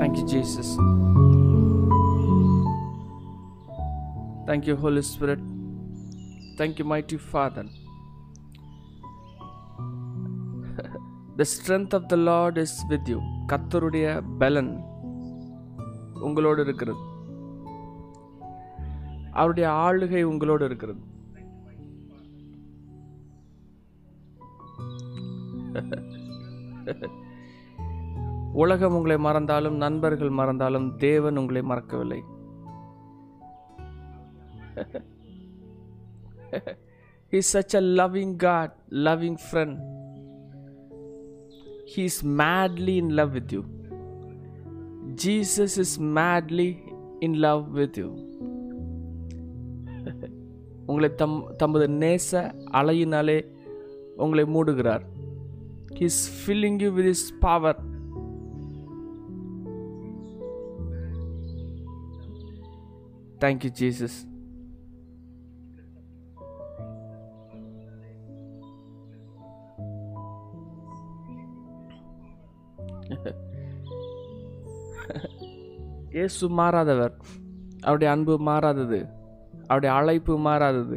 Thank you, Jesus. Thank you, Holy Spirit. Thank you, mighty Father. the strength of the Lord is with you. கத்தருடைய பலன் உங்களோடு இருக்கிறது அவருடைய ஆளுகை உங்களோடு இருக்கிறது உலகம் உங்களை மறந்தாலும் நண்பர்கள் மறந்தாலும் தேவன் உங்களை மறக்கவில்லை He's such a loving God, loving friend. He's madly in love with you. Jesus is madly in love with you. உங்களை தம் தமது நேச அலையினாலே உங்களை மூடுகிறார் He's filling you with His power. Thank you, Jesus. இயேசு மாறாதவர் அவருடைய அன்பு மாறாதது அவருடைய அழைப்பு மாறாதது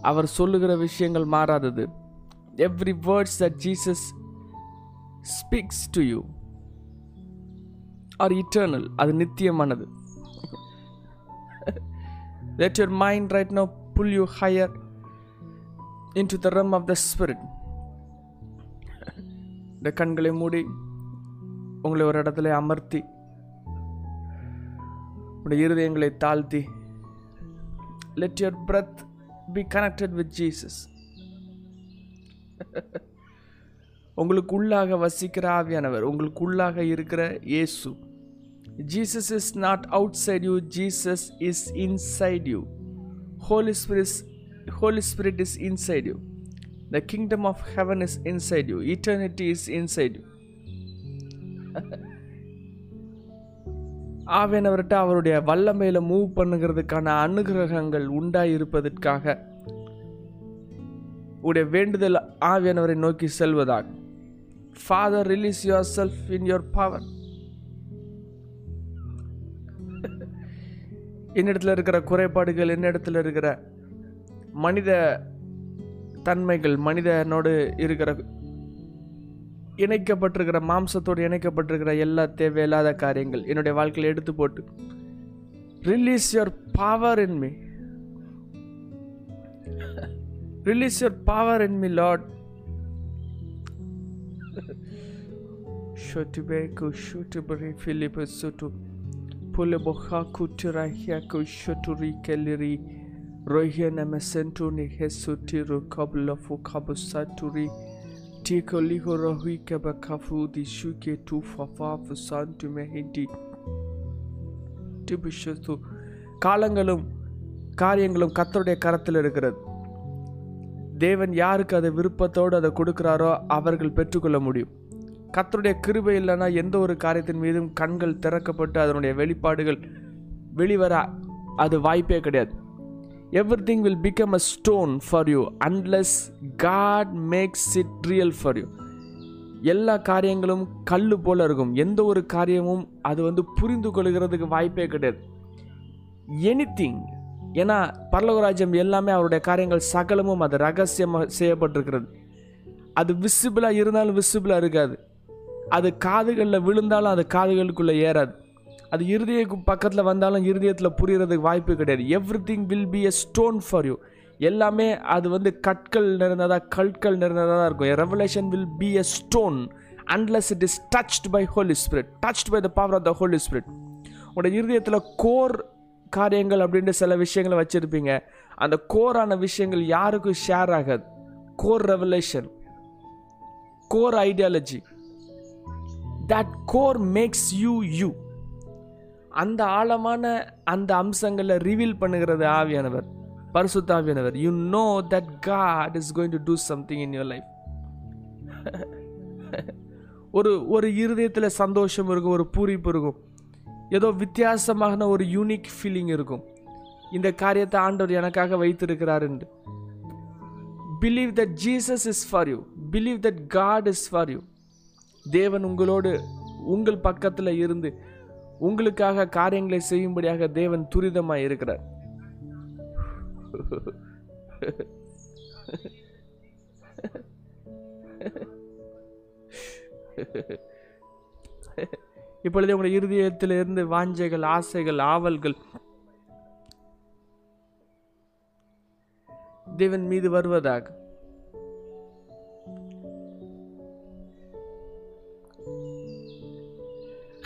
அவர் சொல்லுகிற விஷயங்கள் மாறாதது every words that Jesus speaks to you are eternal அது நித்தியமானது. Let your mind right now pull you higher into the realm of the spirit. இந்த கண்களை மூடி உங்களை ஒரு இடத்துல அமர்த்தி உடைய இருதயங்களை தாழ்த்தி let your breath be connected with Jesus உங்களுக்குள்ளாக வசிக்கிற ஆவியானவர் உங்களுக்குள்ளாக இருக்கிற இயேசு Jesus is not outside you Jesus is inside you holy spirit holy spirit is inside you the kingdom of heaven is inside you eternity is inside you ஆவியானவர்கிட்ட அவருடைய வல்லமையில் move பண்ணுகிறதுக்கான அனுகிரகங்கள் உண்டாயிருப்பதற்காக உடைய வேண்டுதல் ஆவியானவரை நோக்கி செல்வதாக. Father release yourself in your power என்னிடத்தில் இருக்கிற குறைபாடுகள் என்னிடத்தில் இருக்கிற மனித தன்மைகள் மனிதனோடு இருக்கிற இணைக்கப்பட்டிருக்கிற மாம்சத்தோடு இணைக்கப்பட்டிருக்கிற எல்லா தேவையில்லாத காரியங்கள் என்னுடைய வாழ்க்கையில் எடுத்து போட்டு release your power in me release your power in me lord Shotibeku shotibri Philippa Soto Puleboha Kutira Hiako Shoturi Keliri Rohia Mesentuni Hesutiro Kabla Fukabu Saturi Tiko Liho Rohi Kabakafu Di Shuke Tu Fafa Fusantu Mehindi டிபிஷத்து காலங்களும் காரியங்களும் கத்தருடைய கரத்தில் இருக்கிறது தேவன் யாருக்கு அதை விருப்பத்தோடு அதை கொடுக்குறாரோ அவர்கள் பெற்றுக்கொள்ள முடியும். கத்தருடைய கிருபை இல்லைன்னா எந்த ஒரு காரியத்தின் மீதும் கண்கள் திறக்கப்பட்டு அதனுடைய வெளிப்பாடுகள் வெளிவர அது வாய்ப்பே கிடையாது. Everything will become a stone for you unless God makes it real for you எல்லா காரியங்களும் கல் போல இருக்கும். எந்த ஒரு காரியமும் அது வந்து புரிந்து கொள்கிறதுக்கு வாய்ப்பே கிடையாது. எனிதிங் ஏன்னா பரலோகராஜ்யம் எல்லாமே அவருடைய காரியங்கள் சகலமும் அது ரகசியமாக செய்யப்பட்டிருக்கிறது. அது விசிபிளாக இருந்தாலும் விசிபிளாக இருக்காது. அது காதுகளில் விழுந்தாலும் அது காதுகளுக்குள்ளே ஏறாது. அது இருதய பக்கத்தில் வந்தாலும் இருதயத்தில் புரியறதுக்கு வாய்ப்பு கிடையாது. Everything will be a stone for you எல்லாமே அது வந்து கற்கள் நிறந்ததாக கற்கள் நிறைந்ததாக தான் இருக்கும். Revelation will be a stone unless it is touched by holy spirit touched by the power of the holy spirit உங்களோட இருதயத்தில் கோர் காரியங்கள் அப்படின்ட்டு சில விஷயங்களை வச்சுருப்பீங்க. அந்த கோரான விஷயங்கள் யாருக்கும் ஷேர் ஆகாது. Core revelation core ideology that core makes you you அந்த ஆழமான அந்த அம்சங்களை ரிவீல் பண்ணுகிறது ஆவியானவர் பரிசுத்த ஆவியானவர் you know that God is going to do something in your life ஒரு ஒரு இருதயத்தில் சந்தோஷம் இருக்கும் ஒரு பூரிப்பு இருக்கும். ஏதோ வித்தியாசமான ஒரு யூனிக் ஃபீலிங் இருக்கும். இந்த காரியத்தை ஆண்டவர் எனக்காக வைத்திருக்கிறார் என்று. Believe that Jesus is for you believe that God is for you தேவன் உங்களோடு உங்கள் பக்கத்தில் இருந்து உங்களுக்காக காரியங்களை செய்யும்படியாக தேவன் துரிதமாக இருக்கிறார். இப்பொழுது உங்களுடைய இருதயத்திலிருந்து வாஞ்சைகள் ஆசைகள் ஆவல்கள் தேவன் மீது வருவதாக.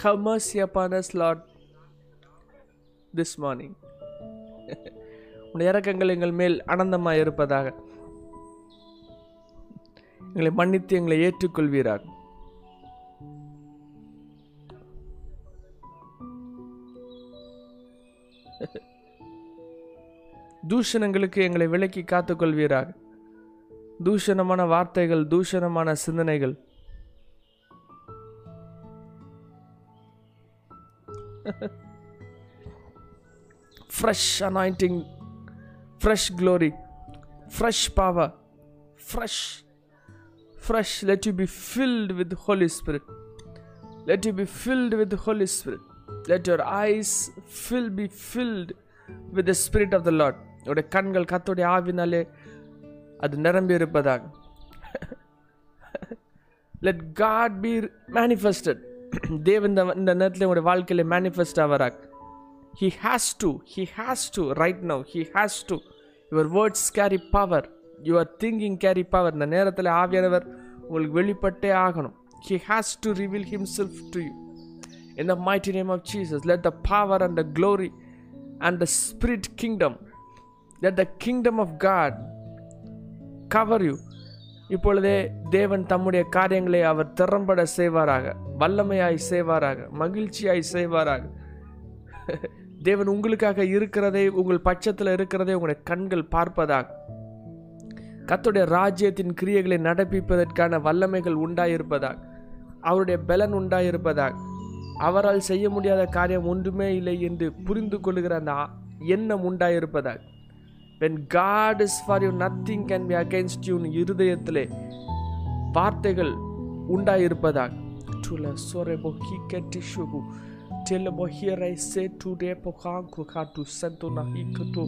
Have mercy upon us, Lord, this morning. உடைய இறக்கங்கள் எங்கள் மேல் ஆனந்தமாக இருப்பதாக எங்களை மன்னித்து எங்களை ஏற்றுக்கொள்வீராக. தூஷணங்களுக்கு எங்களை விலக்கி காத்துக்கொள்வீராக தூஷணமான வார்த்தைகள் தூஷணமான சிந்தனைகள் fresh anointing fresh glory fresh power fresh fresh let you be filled with holy spirit let you be filled with holy spirit let your eyes fill be filled with the Spirit of the Lord உடைய கண்கள் கத்துடைய ஆவினாலே அது நிரம்பி இருப்பதாக let God be manifested தேவ் இந்த இந்த நேரத்தில் உங்களுடைய வாழ்க்கையில் மேனிஃபெஸ்ட் ஆகிறார் he has to he has to right now he has to your words carry power your thinking carry power இந்த நேரத்தில் ஆவியானவர் உங்களுக்கு வெளிப்பட்டே ஆகணும் he has to reveal himself to you in mighty name of Jesus let the power and the glory and the spirit kingdom let the kingdom of god cover you. இப்பொழுதே தேவன் தம்முடைய காரியங்களை அவர் திறம்பட செய்வாராக. வல்லமையாய் செய்வாராக. மகிழ்ச்சியாய் செய்வாராக. தேவன் உங்களுக்காக இருக்கிறதை உங்கள் பட்சத்தில் இருக்கிறதை உங்களுடைய கண்கள் பார்ப்பதாக. கத்துடைய ராஜ்யத்தின் கிரியைகளை நடப்பிப்பதற்கான வல்லமைகள் உண்டாயிருப்பதாக. அவருடைய பலன் உண்டாயிருப்பதாக. அவரால் செய்ய முடியாத காரியம் ஒன்றுமே இல்லை என்று புரிந்து கொள்கிற அந்த எண்ணம் உண்டாயிருப்பதாக. when God is for you nothing can be against you இருதயத்திலே வார்த்தைகள் உண்டாயிருப்பதாக டுல சொரபோ ஹி கெட்டி ஷுகு Telebo here I say to the pokanku katu santo na hikutu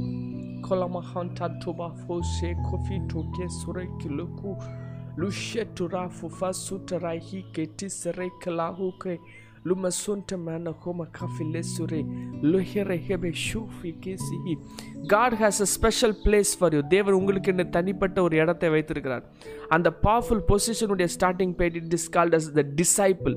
kolama hanta toba fose kofi to ke sure kiluku lushe turafu fasutarai hike tisere kalahu ke luma sunta mana homa kafile sure luhere hebe shufi kesihi God has a special place for you தேவன் உங்களுக்கு என்று தனிப்பட்ட ஒரு இடத்தை வைத்திருக்கிறார். அந்த powerful பொசிஷனுடைய starting pad it is called as the disciple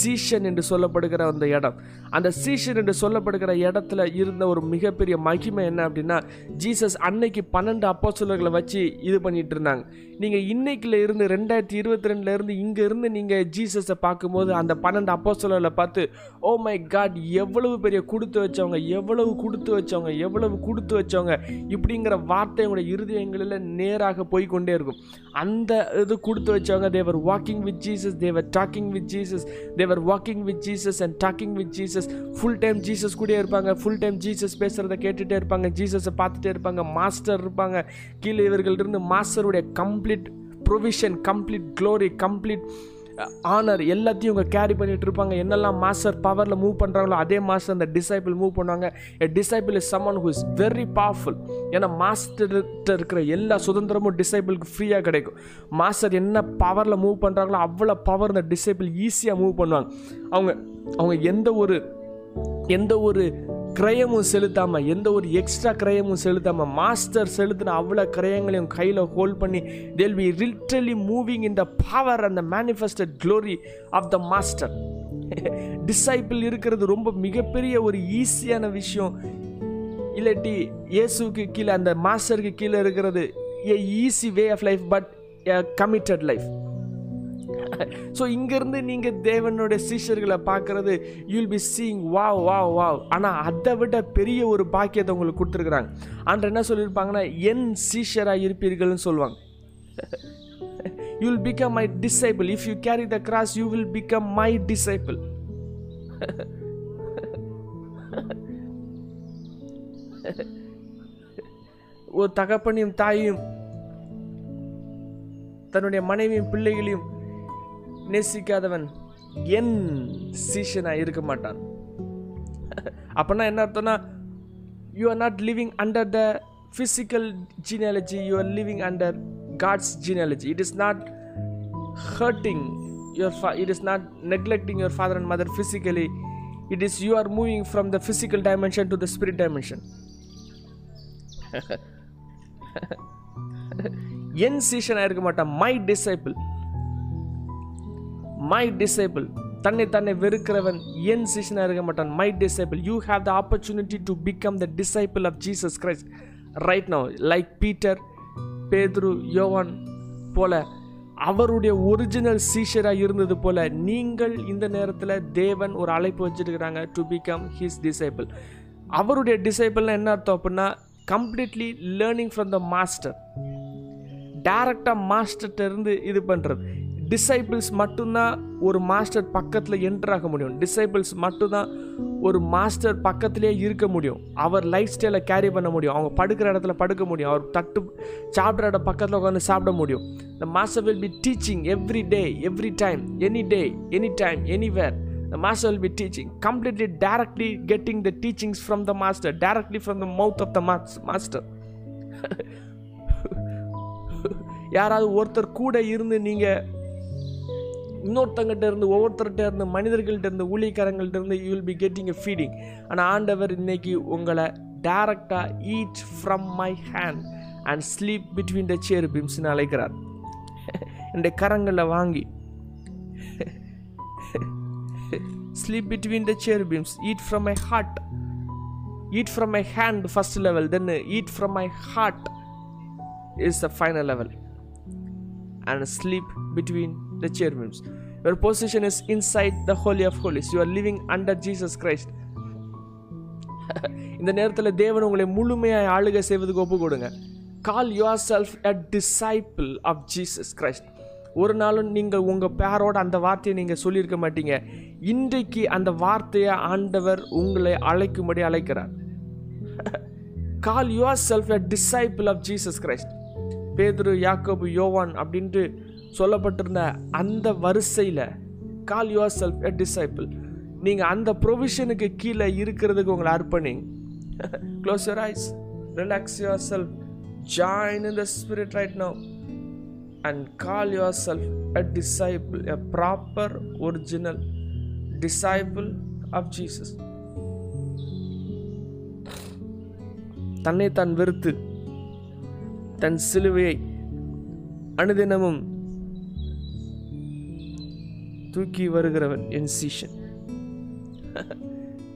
சீஷன் என்று சொல்லப்படுகிற அந்த இடம். அந்த சீஷன் என்று சொல்லப்படுகிற இடத்துல இருந்த ஒரு மிகப்பெரிய மகிமை என்ன அப்படின்னா ஜீசஸ் அன்னைக்கு பன்னெண்டு அப்போசலர்களை வச்சு இது பண்ணிட்டு இருந்தாங்க. நீங்கள் இன்னைக்குல இருந்து ரெண்டாயிரத்தி இருபத்தி ரெண்டுல இருந்து இங்கே இருந்து நீங்கள் ஜீசஸை பார்க்கும்போது அந்த பன்னெண்டு அப்போஸ்தலர்களை பார்த்து ஓ மை காட் எவ்வளவு பெரிய கொடுத்து வச்சவங்க எவ்வளவு கொடுத்து வச்சவங்க எவ்வளவு கொடுத்து வச்சவங்க இப்படிங்கிற வார்த்தை உங்களுடைய இருதயங்களில் நேராக போய் கொண்டே இருக்கும். அந்த இது கொடுத்து வச்சவங்க they are walking with Jesus they are talking with Jesus they are walking with Jesus and talking with Jesus full time Jesus கூட இருப்பாங்க ஃபுல் டைம் ஜீசஸ் பேசுகிறத கேட்டுகிட்டே இருப்பாங்க ஜீசஸை பார்த்துட்டே இருப்பாங்க மாஸ்டர் இருப்பாங்க. கீழே இவர்கள் இருந்து மாஸ்டருடைய complete provision complete glory complete honour எல்லாத்தையும் இவங்க கேரி பண்ணிகிட்டு இருப்பாங்க. என்னெல்லாம் மாஸ்டர் பவரில் மூவ் பண்ணுறாங்களோ அதே மாஸ்டர் அந்த டிசைபிள் மூவ் பண்ணுவாங்க. A disciple is someone who is very powerful ஏன்னா மாஸ்டர்கிட்ட இருக்கிற எல்லா சுதந்திரமும் டிசைபிளுக்கு ஃப்ரீயாக கிடைக்கும். மாஸ்டர் என்ன பவரில் மூவ் பண்ணுறாங்களோ அவ்வளோ பவர் இந்த டிசைபிள் ஈஸியாக மூவ் பண்ணுவாங்க. அவங்க அவங்க எந்த ஒரு எந்த ஒரு கிரயமும் செலுத்தாமல் எந்த ஒரு எக்ஸ்ட்ரா கிரயமும் செலுத்தாமல் மாஸ்டர் செலுத்தின அவ்வளோ கிரயங்களையும் கையில் ஹோல்ட் பண்ணி they'll be literally moving in the power and manifested glory of the master disciple இருக்கிறது ரொம்ப மிகப்பெரிய ஒரு ஈஸியான விஷயம். இல்லாட்டி இயேசுக்கு கீழே அந்த மாஸ்டருக்கு கீழே இருக்கிறது a easy way of life but a committed life so இங்கேருந்து நீங்கள் தேவனுடைய சீஷர்களை பார்க்குறது you'll be seeing wow wow wow ஆனால் அதை விட பெரிய ஒரு பாக்கியத்தை உங்களுக்கு கொடுத்துருக்குறாங்க. அன்று என்ன சொல்லியிருப்பாங்கன்னா என் சீஷராக இருப்பீர்கள்னு சொல்லுவாங்க. You will become my disciple if you carry the cross you will become my disciple ஒரு தகப்பனையும் தாயும் தன்னுடைய மனைவியும் பிள்ளைகளையும் நேசிக்காதவன் என் சீஷனாக இருக்க மாட்டான் அப்படின்னா என்ன அர்த்தம்னா you are not living under the physical genealogy you are living under God's genealogy it is not hurting your fa it is not neglecting your father and mother physically it is you are moving from the physical dimension to the spirit dimension என் சீஷனாக இருக்க மாட்டான் my disciple my disciple தன்னை தன்னை வெறுக்கிறவன். என் சீஷனாக இருக்க மாட்டான். My disciple you have the opportunity to become the disciple of Jesus Christ right no like Peter பேதுரு யோவான் போல அவருடைய ஒரிஜினல் சீஷராக இருந்தது போல நீங்கள் இந்த நேரத்தில் தேவன் ஒரு அழைப்பு வச்சிருக்கிறாங்க டு பிகம் ஹிஸ் டிசைபிள் அவருடைய டிசைபிள்னா என்ன அர்த்தம் அப்படின்னா completely learning from the master டேரக்டாக மாஸ்டர்கிட்ட இருந்து இது பண்ணுறது டிசைபிள்ஸ் மட்டும்தான் ஒரு மாஸ்டர் பக்கத்தில் என்டர் ஆக முடியும். டிசைபிள்ஸ் மட்டும்தான் ஒரு மாஸ்டர் பக்கத்திலே இருக்க முடியும். அவர் லைஃப் ஸ்டைலை கேரி பண்ண முடியும். அவங்க படுக்கிற இடத்துல படுக்க முடியும். அவர் தட்டு சாப்பிட்ற இடம் பக்கத்தில் உட்காந்து சாப்பிட முடியும். The master will be teaching every day every time any day any time anywhere The master will be teaching, completely directly getting the teachings from the master, directly from the mouth of the mas- master. யாராவது ஒருத்தர் கூட இருந்து நீங்கள் இன்னொருத்தங்கிட்ட இருந்து ஒவ்வொருத்தர்கிட்ட இருந்து மனிதர்கள்ட்ட இருந்து ஊழியக்காரங்கள்ட்ட இருந்து you will be getting a feeding ஆனால் ஆண்டவர் இன்னைக்கு உங்களை டைரக்டாக eat from my hand and sleep between the cherubims அழைக்கிறார். என்னுடைய கரங்களில் வாங்கி. Sleep between the cherubims eat from my heart eat from my hand first level then eat from my heart is the final level and sleep between the cherubims your position is inside the holy of holies. You are living under jesus christ. இந்த நேரத்தில் தேவன் உங்களை முழுமையாக ஆளுகை செய்வதுக்கு ஒப்பு கொடுங்க. Call yourself a disciple of Jesus Christ ஒரு நாளும் நீங்கள் உங்கள் பேரோட அந்த வார்த்தையை நீங்கள் சொல்லியிருக்க மாட்டீங்க. இன்றைக்கு அந்த வார்த்தையை ஆண்டவர் உங்களை அழைக்கும்படி அழைக்கிறார். Call yourself a disciple of Jesus Christ பேதுரு யாக்கோபு யோவான் அப்படின்ட்டு சொல்லப்பட்டிருந்த அந்த வரிசையில் call yourself a disciple நீங்கள் அந்த ப்ரொவிஷனுக்கு கீழே இருக்கிறதுக்கு உங்களை அர்ப்பணிங் close your eyes relax yourself join in the spirit right no call yourself a disciple, a proper original disciple of Jesus தன்னை தான் வெறுத்து தன் சிலுவையை அனுதினமும் தூக்கி வருகிறவன் என் சீஷன்.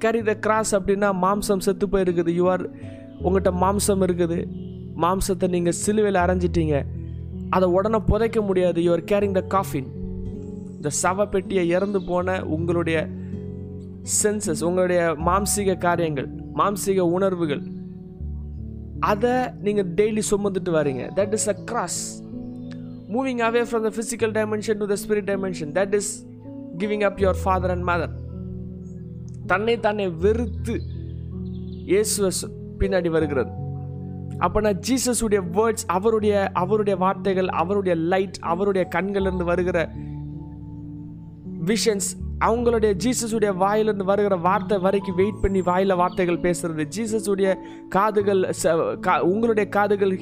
கேரி த கிராஸ் அப்படின்னா மாம்சம் செத்து போயிருக்குது. யூ உங்கள்கிட்ட மாம்சம் இருக்குது. மாம்சத்தை நீங்கள் சிலுவையில் அரைஞ்சிட்டீங்க. அதை உடனே புதைக்க முடியாது. யுவர் கேரிங் த காஃபின் இந்த சவப்பெட்டியை இறந்து போன உங்களுடைய சென்சஸ் உங்களுடைய மாம்சீக காரியங்கள் மாம்சீக உணர்வுகள் அதை நீங்கள் டெய்லி சுமந்துட்டு வரீங்க. That is a cross moving away from the physical dimension to the spirit dimension that is giving up your father and mother தன்னை தன்னை வெறுத்து இயேசுவஸ் பின்னாடி வருகிறது. அப்போனா ஜீசஸுடைய வேர்ட்ஸ் அவருடைய அவருடைய வார்த்தைகள் அவருடைய லைட் அவருடைய கண்களிலிருந்து வருகிற விஷன்ஸ் அவங்களுடைய ஜீசஸுடைய வாயிலிருந்து வருகிற வார்த்தை வரைக்கும் வெயிட் பண்ணி வாயில் வார்த்தைகள் பேசுறது. ஜீசஸுடைய காதுகள் உங்களுடைய காதுகள்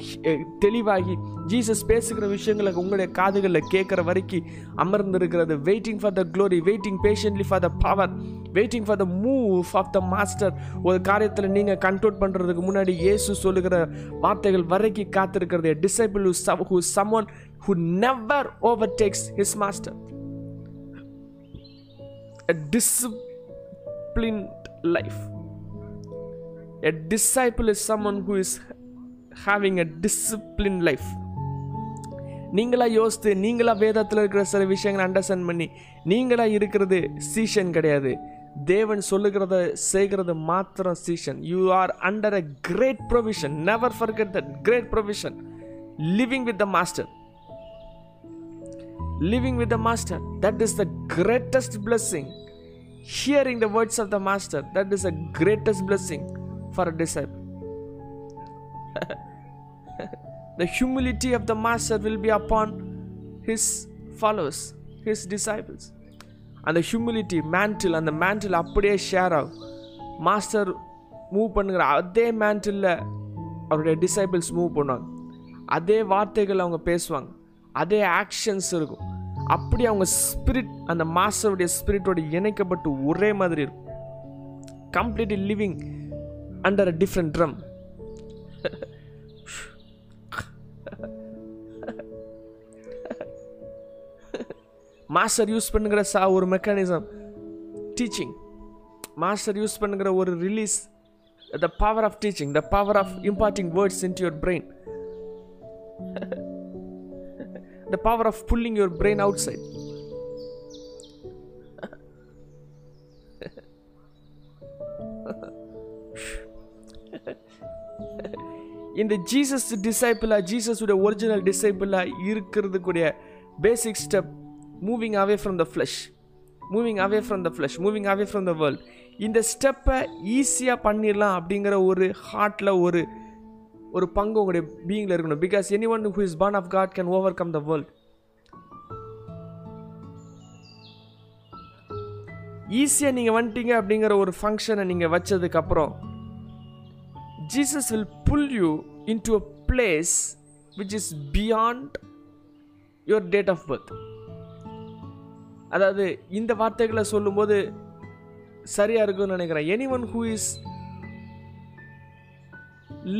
தெளிவாகி ஜீசஸ் பேசுகிற விஷயங்களை உங்களுடைய காதுகளில் கேட்குற வரைக்கும் அமர்ந்து இருக்கிறது waiting for the glory waiting patiently for the power waiting for the move of the master ஒரு காரியத்தில் நீங்கள் கண்ட்ரோல் பண்ணுறதுக்கு முன்னாடி இயேசு சொல்லுகிற வார்த்தைகள் வரைக்கும் காத்திருக்கிறது. Disciple who someone who never overtakes his master a disciplined life. A disciple is someone who is having a disciplined life. நீங்களா யோசித்து நீங்களா வேதத்தில் இருக்கிற சில விஷயங்களை அண்டர்ஸ்டாண்ட் பண்ணி நீங்களா இருக்கிறது சீஷன் கிடையாது. தேவன் சொல்லுகிறத செய்கிறது மாத்திரம் சீஷன். You are under a great provision never forget that great provision living with the master living with the master that is the greatest blessing hearing the words of the master that is the greatest blessing for a disciple the humility of the master will be upon his followers his disciples அந்த humility mantle அந்த mantle அப்படியே share ஆகும் master move பண்ணுகிற அதே மேண்டிலில் அவருடைய disciples move பண்ணுவாங்க அதே வார்த்தைகள் அவங்க பேசுவாங்க அதே ஆக்ஷன்ஸ் இருக்கும். அப்படி அவங்க ஸ்பிரிட் அந்த மாஸ்டருடைய ஸ்பிரிட்டோட இணைக்கப்பட்டு ஒரே மாதிரி இருக்கும். Completely living under a different drum master use பண்ணுங்கிற சா ஒரு மெக்கானிசம் டீச்சிங் மாஸ்டர் யூஸ் பண்ணுங்கிற ஒரு release the power of teaching the power of imparting words in your brain the power of pulling your brain outside இந்த Jesus டிசைப்பிளாக ஜீசஸுடைய original டிசைபிளா இருக்கிறதுக்குடைய basic step moving away from the flesh moving away from the flesh moving away from the world இந்த ஸ்டெப்பை ஈஸியாக பண்ணிடலாம் அப்படிங்கிற ஒரு ஹார்ட்டில் ஒரு ஒரு பங்கு உங்களுடைய பீயிங்கில் இருக்கணும். Because anyone who is born of God can overcome the world ஈஸியாக நீங்கள் வந்துட்டீங்க அப்படிங்கிற ஒரு ஃபங்க்ஷனை நீங்கள் வச்சதுக்கப்புறம் Jesus will pull you into a place which is beyond your date of birth அதாவது இந்த வார்த்தைகளை சொல்லும்போது சரியாக இருக்கும்னு நினைக்கிறேன். Anyone who is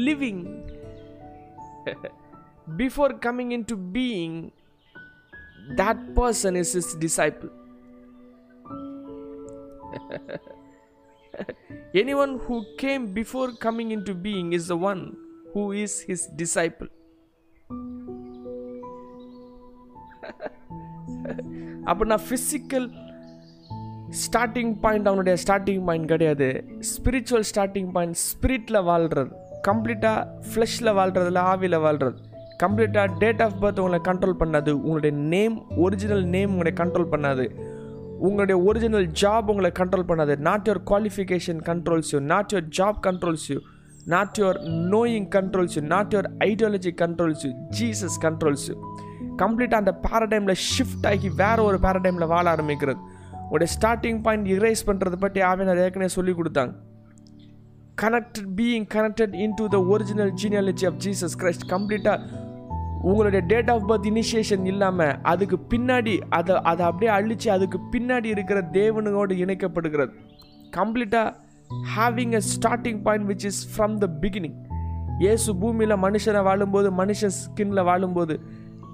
living before coming into being that person is his disciple anyone who came before coming into being is the one who is his disciple அப்படின்னா physical starting point அவனுடைய starting point கிடையாது spiritual starting point ஸ்பிரிட்டில் வாழ்கிறது கம்ப்ளீட்டாக ஃப்ளஷில் வாழ்கிறதுல ஆவியில் வாழ்கிறது கம்ப்ளீட்டாக டேட் ஆஃப் பர்த் உங்களை கண்ட்ரோல் பண்ணாது. உங்களுடைய நேம் ஒரிஜினல் நேம் உங்களை கண்ட்ரோல் பண்ணாது. உங்களுடைய ஒரிஜினல் ஜாப் உங்களை கண்ட்ரோல் பண்ணாது. Not your qualification controls you not your job controls you not your knowing controls you not your ideology controls you Jesus controls you கம்ப்ளீட்டாக அந்த பேரடைமில் shift ஆகி வேறு ஒரு பேரடைமில் வாழ ஆரம்பிக்கிறது. உங்களுடைய ஸ்டார்டிங் பாயிண்ட் இரேஸ் பண்ணுறது பற்றி ஆவினர் ஏற்கனவே சொல்லி கொடுத்தாங்க. Connected being connected in the original genealogy of Jesus Christ கம்ப்ளீட்டாக உங்களுடைய டேட் ஆஃப் பர்த் இனிஷியேஷன் இல்லாமல் அதுக்கு பின்னாடி அதை அதை அப்படியே அழித்து அதுக்கு பின்னாடி இருக்கிற தேவனுவோடு இணைக்கப்படுகிறது. கம்ப்ளீட்டாக having a starting point which is from the beginning இயேசு பூமியில் மனுஷனை வாழும்போது மனுஷன் ஸ்கின்ல வாழும்போது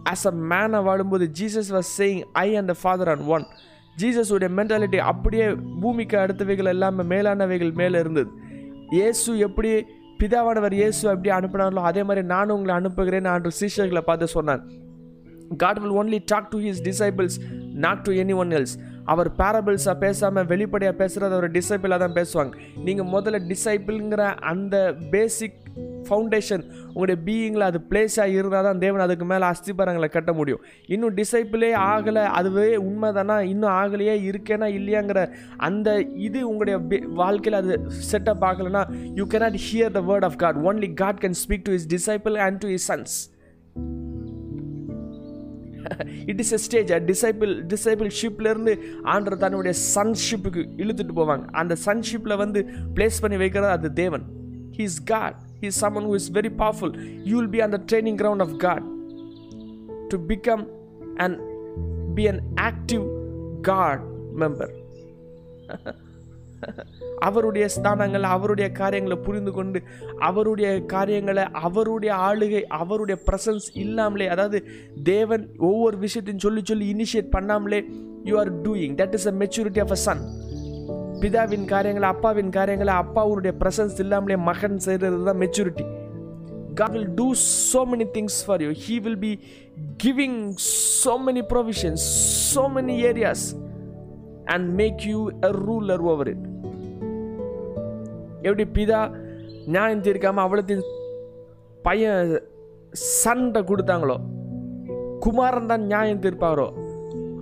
ஆஸ் அ மேனை வாழும்போது Jesus was saying I and the father and one ஜீசஸுடைய mentality அப்படியே பூமிக்கு அடுத்தவைகள் எல்லாமே மேலானவைகள் மேலே இருந்தது. இயேசு எப்படி பிதாவானவர் இயேசு எப்படி அனுப்பினாரோ அதே மாதிரி நானும் உங்களை அனுப்புகிறேன் நான் சீஷர்களை பார்த்து சொன்னார். God will only talk to his disciples not to anyone else அவர் பேரபிள்ஸாக பேசாமல் வெளிப்படையாக பேசுகிறது அவர் டிசைபிளாக தான் பேசுவாங்க. நீங்கள் முதல்ல டிசைபிள்ங்கிற அந்த பேசிக் ஃபவுண்டேஷன் உங்களுடைய பீயிங்கில் அது பிளேஸாக இருந்தால் தான் தேவன் அதுக்கு மேலே அஸ்திபாரங்களை கட்ட முடியும். இன்னும் டிசைப்பிளே ஆகலை அதுவே உண்மை தானா இன்னும் ஆகலையே இருக்கேனா இல்லையாங்கிற அந்த இது உங்களுடைய வாழ்க்கையில் அது செட்டப் ஆகலைன்னா you cannot hear the word of God only God can speak to his disciple and to his sons it is a stage disciple disciple டிசைபிள்ஷிப்லேருந்து ஆண்டர் தன்னுடைய சன்ஷிப்புக்கு இழுத்துட்டு போவாங்க அந்த சன்ஷிப்பில் வந்து பிளேஸ் பண்ணி வைக்கிறது அது தேவன் he is God he is someone who is very powerful you will be அந்த training ground of God to become and be an active God member அவருடைய ஸ்தானங்களை அவருடைய காரியங்களை புரிந்து கொண்டு அவருடைய காரியங்களை அவருடைய ஆளுகை அவருடைய ப்ரெசன்ஸ் இல்லாமலே அதாவது தேவன் ஒவ்வொரு விஷயத்தையும் சொல்லி சொல்லி இனிஷியேட் பண்ணாமலே you are doing that is a maturity of a son பிதாவின் காரியங்களை அப்பாவின் காரியங்களை அப்பாவுடைய ப்ரெசன்ஸ் இல்லாமலே மகன் செய்கிறது தான் maturity God will do so many things for you. He will be giving so many provisions, so many areas, and make you a ruler over it. எப்படி பிதா நியாயம் தீர்க்காமல் அவ்வளோத்தையும் பையன் சண்டை கொடுத்தாங்களோ குமாரன் தான் நியாயம் தீர்ப்பாரோ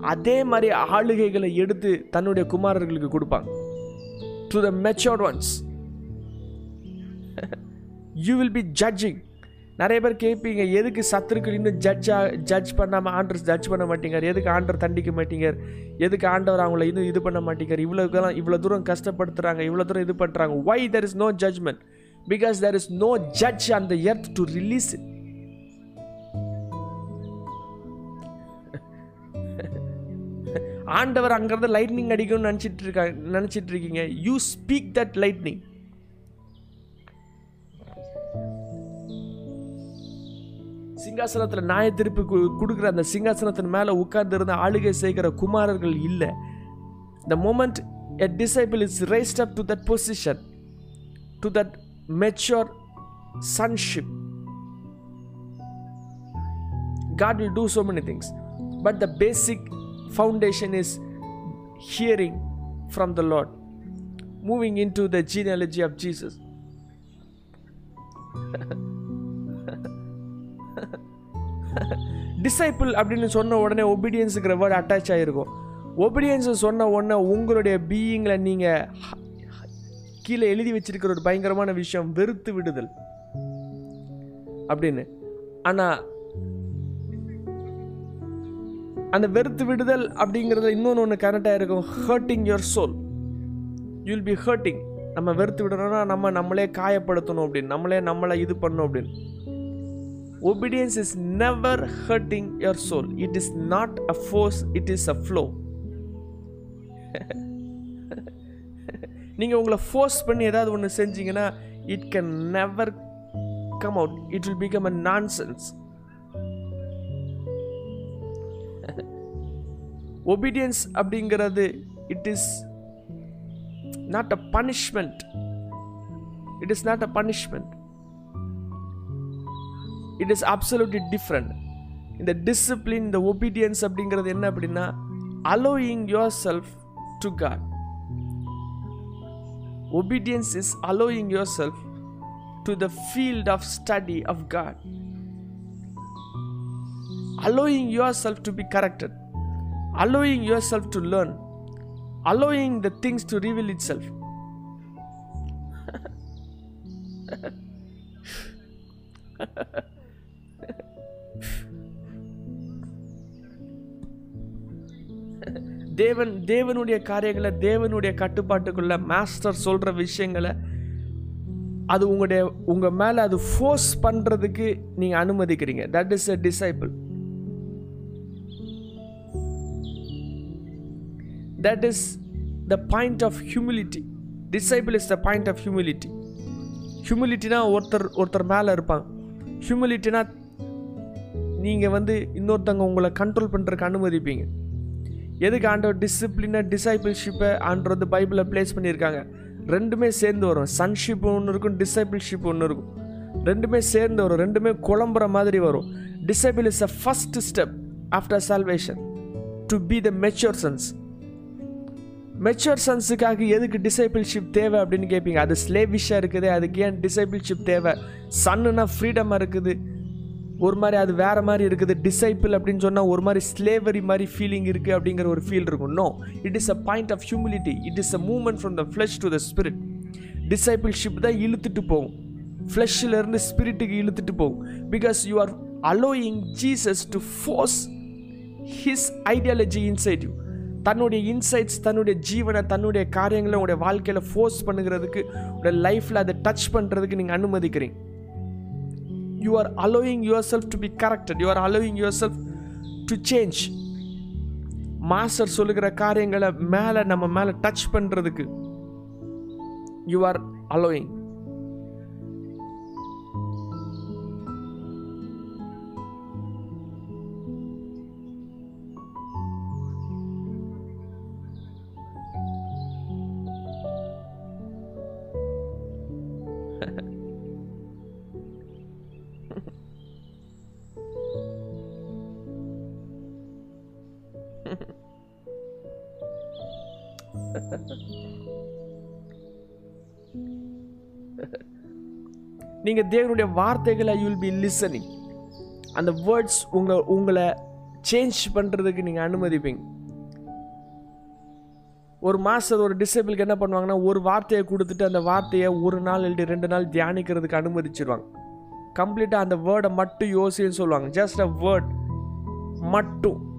அதே மாதிரி ஆளுகைகளை எடுத்து தன்னுடைய குமாரர்களுக்கு கொடுப்பாங்க. To the matured ones you will be judging நிறைய பேர் கேட்பீங்க எதுக்கு சத்துருக்கள் இன்னும் ஜட்ஜாக ஜட்ஜ் பண்ணாமல் ஆண்டர் ஜட்ஜ் பண்ண மாட்டேங்கார் எதுக்கு ஆண்டர் தண்டிக்க மாட்டேங்கார் எதுக்கு ஆண்டவர் அவங்கள இன்னும் இது பண்ண மாட்டேங்கார் இவ்வளோ இவ்வளோ தூரம் கஷ்டப்படுத்துகிறாங்க இவ்வளோ தூரம் இது பண்ணுறாங்க why there is no judgment because there is no judge on the earth to release it ஆண்டவர் அங்கேருந்து லைட்னிங் அடிக்கணும்னு நினச்சிட்டு இருக்கா நினச்சிட்டு இருக்கீங்க. யூ ஸ்பீக் தட் லைட்னிங் சிங்காசனத்தில் நாய திருப்பி கு- கொடுக்குற அந்த சிங்காசனத்தின் மேலே உட்கார்ந்து இருந்த ஆளுகை செய்கிற குமாரர்கள் இல்லை the moment a disciple is raised up to that position to that mature sonship God will do so many things. But the basic foundation is hearing from the Lord. Moving into the genealogy of Jesus. Disciple அப்படின்னு சொன்ன உடனே ஒபீடியன்ஸுங்கிற word attach ஆகிருக்கும் obedience சொன்ன உடனே உங்களுடைய பீயிங்கில் நீங்கள் கீழே எழுதி வச்சிருக்கிற ஒரு பயங்கரமான விஷயம் வெறுத்து விடுதல். அப்படின்னு. ஆனால் அந்த வெறுத்து விடுதல் அப்படிங்கிறது இன்னொன்று ஒன்று கரெக்டாக இருக்கும் hurting your soul you'll be hurting நம்ம வெறுத்து விடணும்னா நம்ம நம்மளே காயப்படுத்தணும் அப்படின்னு. நம்மளே நம்மளை இது பண்ணணும் அப்படின்னு. Obedience is never hurting your soul it is not a force it is a flow நீங்கள் உங்களை ஃபோர்ஸ் பண்ணி ஏதாவது ஒன்று செஞ்சீங்கன்னா it can never come out it will become a nonsense obedience அப்படிங்கிறது it is not a punishment it is not a punishment it is absolutely different இந்த discipline இந்த obedience அப்படிங்கிறது என்ன அப்படின்னா allowing yourself to God obedience is allowing yourself to the field of study of God allowing yourself to be corrected allowing yourself self to learn allowing the things to allowing itself ha ha ha தேவன் தேவனுடைய காரியங்களை தேவனுடைய கட்டுப்பாட்டுக்குள்ள master சொல்கிற விஷயங்களை அது உங்களுடைய உங்கள் மேலே அது ஃபோர்ஸ் பண்ணுறதுக்கு நீங்கள் அனுமதிக்கிறீங்க. That is a disciple that is the point of humility disciple is the point of humility ஹியூமிலிட்டினா ஒருத்தர் ஒருத்தர் மேலே இருப்பாங்க. ஹியூமிலிட்டினா நீங்கள் வந்து இன்னொருத்தவங்க உங்களை கண்ட்ரோல் பண்ணுறதுக்கு அனுமதிப்பீங்க. எதுக்கு ஆண்டவர் டிசிப்ளினை டிசைபிள்ஷிப்பை ஆண்டவர் வந்து பைபிளில் ப்ளேஸ் பண்ணியிருக்காங்க? ரெண்டுமே சேர்ந்து வரும். சன்ஷிப் ஒன்று இருக்கும் டிசைபிள்ஷிப் ஒன்று இருக்கும். ரெண்டுமே சேர்ந்து வரும். ரெண்டுமே குழம்புற மாதிரி வரும். Disciple is a first step after salvation to be the mature sons mature சன்ஸுக்காக எதுக்கு டிசைபிள்ஷிப் தேவை அப்படின்னு கேட்பீங்க அது ஸ்லேவிஷாக இருக்குது. அதுக்கு ஏன் டிசைபிள்ஷிப் தேவை? சன்னுனா ஃப்ரீடமாக இருக்குது. ஒரு மாதிரி அது வேற மாதிரி இருக்குது. டிசைப்பிள் அப்படின்னு சொன்னால் ஒரு மாதிரி ஸ்லேவரி மாதிரி ஃபீலிங் இருக்குது அப்படிங்கிற ஒரு ஃபீல் இருக்கும். No it is a point of humility it is a movement from the flesh to the spirit discipleship தான் இழுத்துட்டு போகும். ஃப்ளஷ்லேருந்து ஸ்பிரிட்டுக்கு இழுத்துட்டு போகும். Because you are allowing Jesus to force his ideology inside you தன்னுடைய இன்சைட்ஸ் தன்னுடைய ஜீவனை தன்னுடைய காரியங்களை உங்களுடைய வாழ்க்கையில் ஃபோர்ஸ் பண்ணுகிறதுக்கு உங்களுடைய லைஃப்பில் அதை டச் பண்ணுறதுக்கு நீங்கள் அனுமதிக்கிறீங்க. You are allowing yourself to be corrected you are allowing yourself to change master சொல்லுகிற காரியங்களை மேலே நம்ம மேலே டச் பண்ணுறதுக்கு யூ ஆர் அலோயிங் நீங்கள் தேவனுடைய வார்த்தைகளை யூ வில் பி லிசனிங் அந்த வேர்ட்ஸ் உங்கள் உங்களை சேஞ்ச் பண்ணுறதுக்கு நீங்கள் அனுமதிப்பீங்க. ஒரு மாஸ்டர் ஒரு டிசேபிளுக்கு என்ன பண்ணுவாங்கன்னா ஒரு வார்த்தையை கொடுத்துட்டு அந்த வார்த்தையை ஒரு நாள் இல்லை ரெண்டு நாள் தியானிக்கிறதுக்கு அனுமதிச்சிருவாங்க. கம்ப்ளீட்டாக அந்த வேர்டை மட்டும் யோசின்னு சொல்லுவாங்க. ஜஸ்ட் அ வேர்ட் மட்டும்.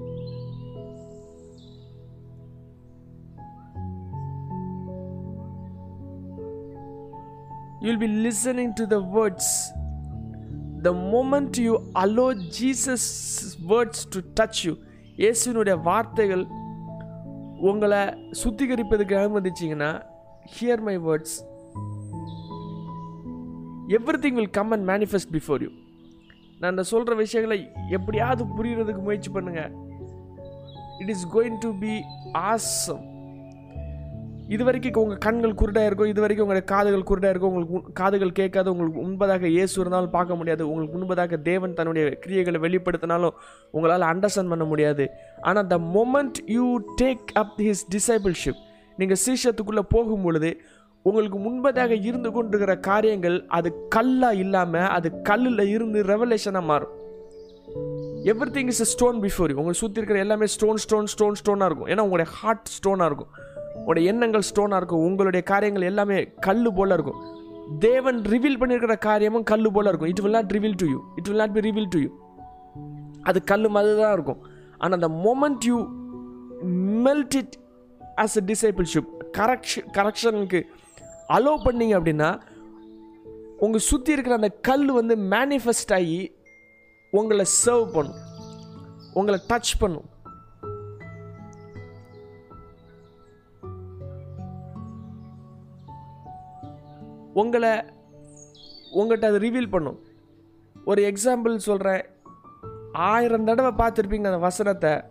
You'll be listening to the words. The moment you allow jesus words to touch you இயேசுனுடைய வார்த்தைகள் உங்களை சுத்திகரிப்பதுக்கு அனுமதிச்சிங்கன்னா hear my words everything will come and manifest before you நான் இந்த சொல்கிற விஷயங்களை எப்படியாவது புரியறதுக்கு முயற்சி பண்ணுங்கள் it is going to be awesome இது வரைக்கும் உங்கள் கண்கள் குருடாக இருக்கும் இது வரைக்கும் உங்களுடைய காதுகள் குருடாக இருக்கும் உங்களுக்கு காதுகள் கேட்காது உங்களுக்கு முன்பதாக இயேசு இருந்தாலும் பார்க்க முடியாது. உங்களுக்கு முன்பதாக தேவன் தன்னுடைய கிரியைகளை வெளிப்படுத்தினாலும் உங்களால் அண்டர்ஸ்டாண்ட் பண்ண முடியாது. ஆனால் the moment you take up his discipleship நீங்கள் சீஷத்துக்குள்ளே போகும் பொழுது உங்களுக்கு முன்பதாக இருந்து கொண்டிருக்கிற காரியங்கள் அது கல்லாக இல்லாமல் அது கல்லில் இருந்து ரெவலேஷனாக மாறும். Everything is stone before you உங்களை சுற்றி இருக்கிற எல்லாமே ஸ்டோன் ஸ்டோன் ஸ்டோன் ஸ்டோனாக இருக்கும். ஏன்னா உங்களுடைய ஹார்ட் ஸ்டோனாக இருக்கும். உங்களுடைய எண்ணங்கள் ஸ்டோனாக இருக்கும். உங்களுடைய காரியங்கள் எல்லாமே கல் போல இருக்கும். தேவன் ரிவீல் பண்ணியிருக்கிற காரியமும் கல் போல இருக்கும். It will not reveal to you it will not be reveal to you அது கல் மாதிரி தான் இருக்கும். ஆனால் அந்த moment you melt it as a discipleship correction கரெக்ஷனுக்கு allow பண்ணீங்க அப்படின்னா உங்கள் சுற்றி இருக்கிற அந்த கல் வந்து மேனிஃபெஸ்ட் ஆகி உங்களை சர்வ் பண்ணும். உங்களை டச் பண்ணும். உங்களை உங்கள்கிட்ட அது ரிவீல் பண்ணும். ஒரு எக்ஸாம்பிள் சொல்கிறேன் ஆயிரம் தடவை பார்த்துருப்பீங்க அந்த வசனத்தை.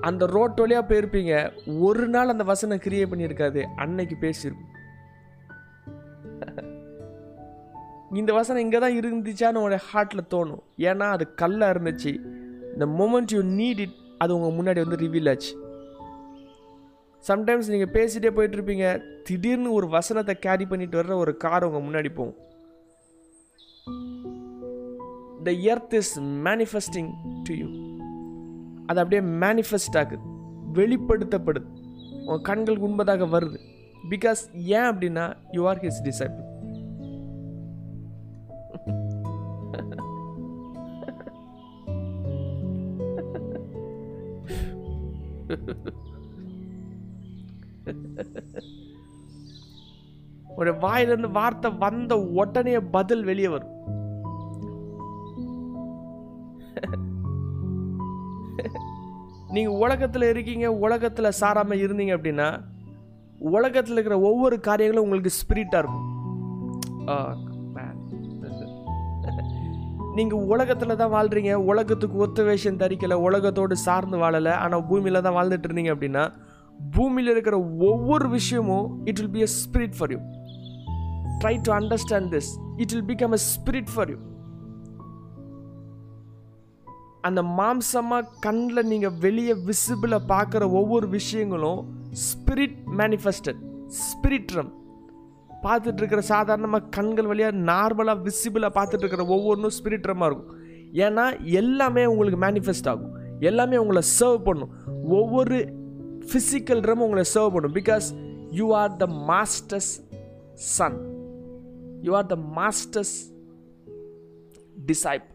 அந்த ரோட் வழியாக போயிருப்பீங்க. ஒரு நாள் அந்த வசனம் கிரியேட் பண்ணியிருக்காது. அன்னைக்கு பேசியிருக்கும். இந்த வசனம் இங்கே தான் இருந்துச்சான்னு உங்களுடைய ஹார்ட்டில் தோணும். ஏன்னா அது கல்லாக இருந்துச்சு. இந்த மூமெண்ட் யூ நீட் இட் அது உங்கள் முன்னாடி வந்து ரிவீல் ஆச்சு. சம்டைம்ஸ் நீங்கள் பேசிட்டே போயிட்டு இருப்பீங்க திடீர்னு ஒரு வசனத்தை கேரி பண்ணிட்டு வர்ற ஒரு கார் உங்கள் முன்னாடி போகும். The earth is manifesting to you அது அப்படியே மேனிஃபெஸ்ட் ஆகுது. வெளிப்படுத்தப்படுது. உங்கள் கண்களுக்கு உண்பதாக வருது. பிகாஸ் ஏன் அப்படின்னா யூ ஆர் ஹிஸ் டிசைபிள் ஒரு வாயிலிருந்து வார்த்தை வந்த உடனே பதில் வெளியே வரும். நீங்க உலகத்துல இருக்கீங்க உலகத்துல சாராம இருந்தீங்க அப்படின்னா உலகத்துல இருக்கிற ஒவ்வொரு காரியங்களும் உங்களுக்கு ஸ்பிரிட்டா இருக்கும். நீங்கள் உலகத்தில் நீங்க உலகத்துல தான் வாழ்றீங்க உலகத்துக்கு ஒத்த வேஷம் தரிக்கல உலகத்தோடு சார்ந்து வாழல ஆனா பூமியில தான் வாழ்ந்துட்டு இருந்தீங்க அப்படின்னா பூமியில் இருக்கிற ஒவ்வொரு விஷயமும் it will be a spirit for you try to understand this it will become a spirit for you அந்த மாம்சமாக கண்ணில் நீங்கள் வெளியே விசிபிளாக பார்க்குற ஒவ்வொரு விஷயங்களும் ஸ்பிரிட் மேனிஃபெஸ்டட் ஸ்பிரிட்ரம் பார்த்துட்டு இருக்கிற சாதாரணமாக கண்கள் வழியாக நார்மலாக விசிபிளாக பார்த்துட்டு இருக்கிற ஒவ்வொன்றும் ஸ்பிரிட்ரமாக இருக்கும். ஏன்னா எல்லாமே உங்களுக்கு மேனிஃபெஸ்ட் ஆகும். எல்லாமே உங்களை சர்வ் பண்ணும். ஒவ்வொரு ஃபிசிக்கல் ரம் உங்களை சர்வ் பண்ணும். Because you are the master's son you are the master's disciple